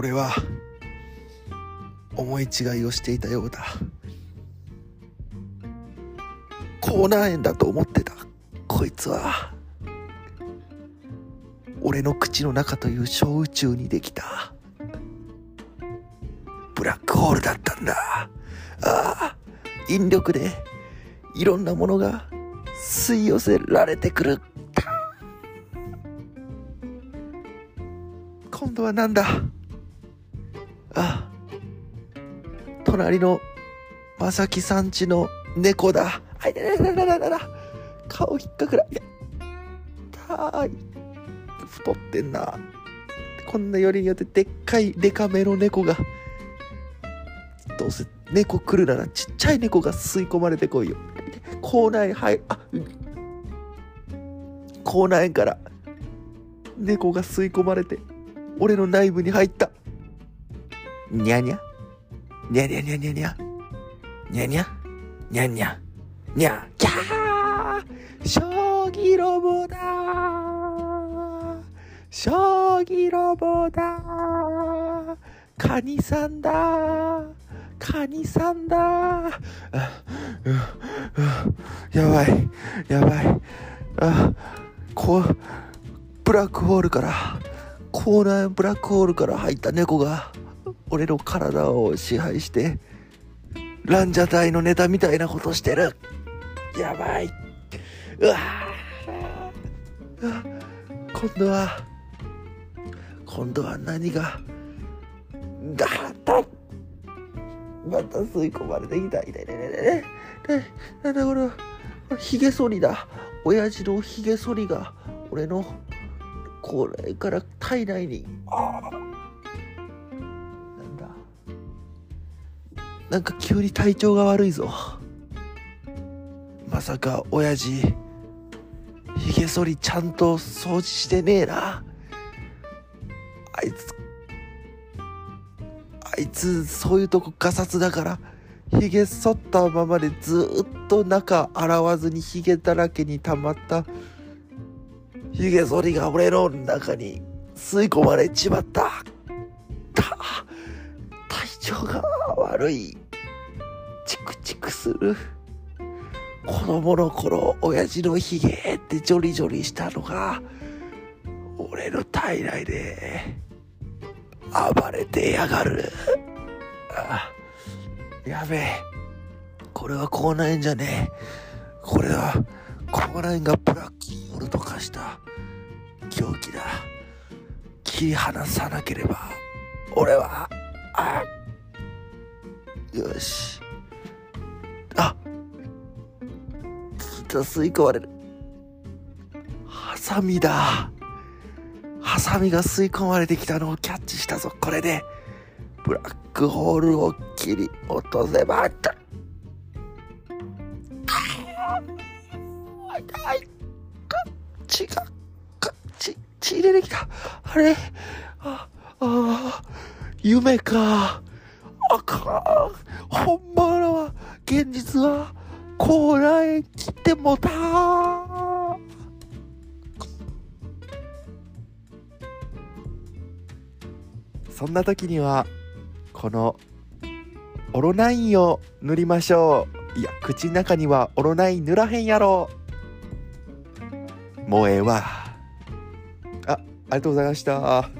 俺は思い違いをしていたようだ。口内炎だと思ってた。こいつは俺の口の中という小宇宙にできた。ブラックホールだったんだ。ああ引力でいろんなものが吸い寄せられてくる。今度はなんだ？あ隣のまさきさんちの猫だ。あいらららららら顔引っかくらいやたい。太ってんな。こんなよりによってでっかいデカめの猫が。どうせ猫来るならちっちゃい猫が吸い込まれてこいよ。口内入るあ口内から猫が吸い込まれて俺の内部に入った。にゃにゃにゃにゃにゃにゃにゃにゃにゃにゃにゃにゃキャー将棋ロボだ将棋ロボだカニさんだカニさんだやばいやばいあこうブラックホールから口内ブラックホールから入った猫が俺の体を支配してランジャタイのネタみたいなことしてる。やばい。うわ今度は今度は何がだったまた吸い込まれてきた。痛い痛い痛い痛いなんだこれこれヒゲ剃りだ。親父のヒゲ剃りが俺のこれから体内にああなんか急に体調が悪いぞ。まさか親父ひげ剃りちゃんと掃除してねえな。あいつあいつそういうとこガサツだからひげ剃ったままでずっと中洗わずにひげだらけに溜まったひげ剃りが俺の中に吸い込まれちまった。悪いチクチクする。子供の頃親父のひげってジョリジョリしたのが俺の体内で暴れてやがる。あやべえ。これは口内炎じゃねえ。これは口内炎がブラックホールと化した。狂気だ。切り離さなければ俺はあよし。あっ吸い込まれる。ハサミだ。ハサミが吸い込まれてきたのをキャッチしたぞ。これで。ブラックホールを切り落とせば。った痛い血が血血入れてきた。あれ？ああ夢か。あかん。本物は現実は甲羅へ切ってもた。そんな時にはこのオロナインを塗りましょう。いや口の中にはオロナイン塗らへんやろ。もうええわ。あありがとうございました。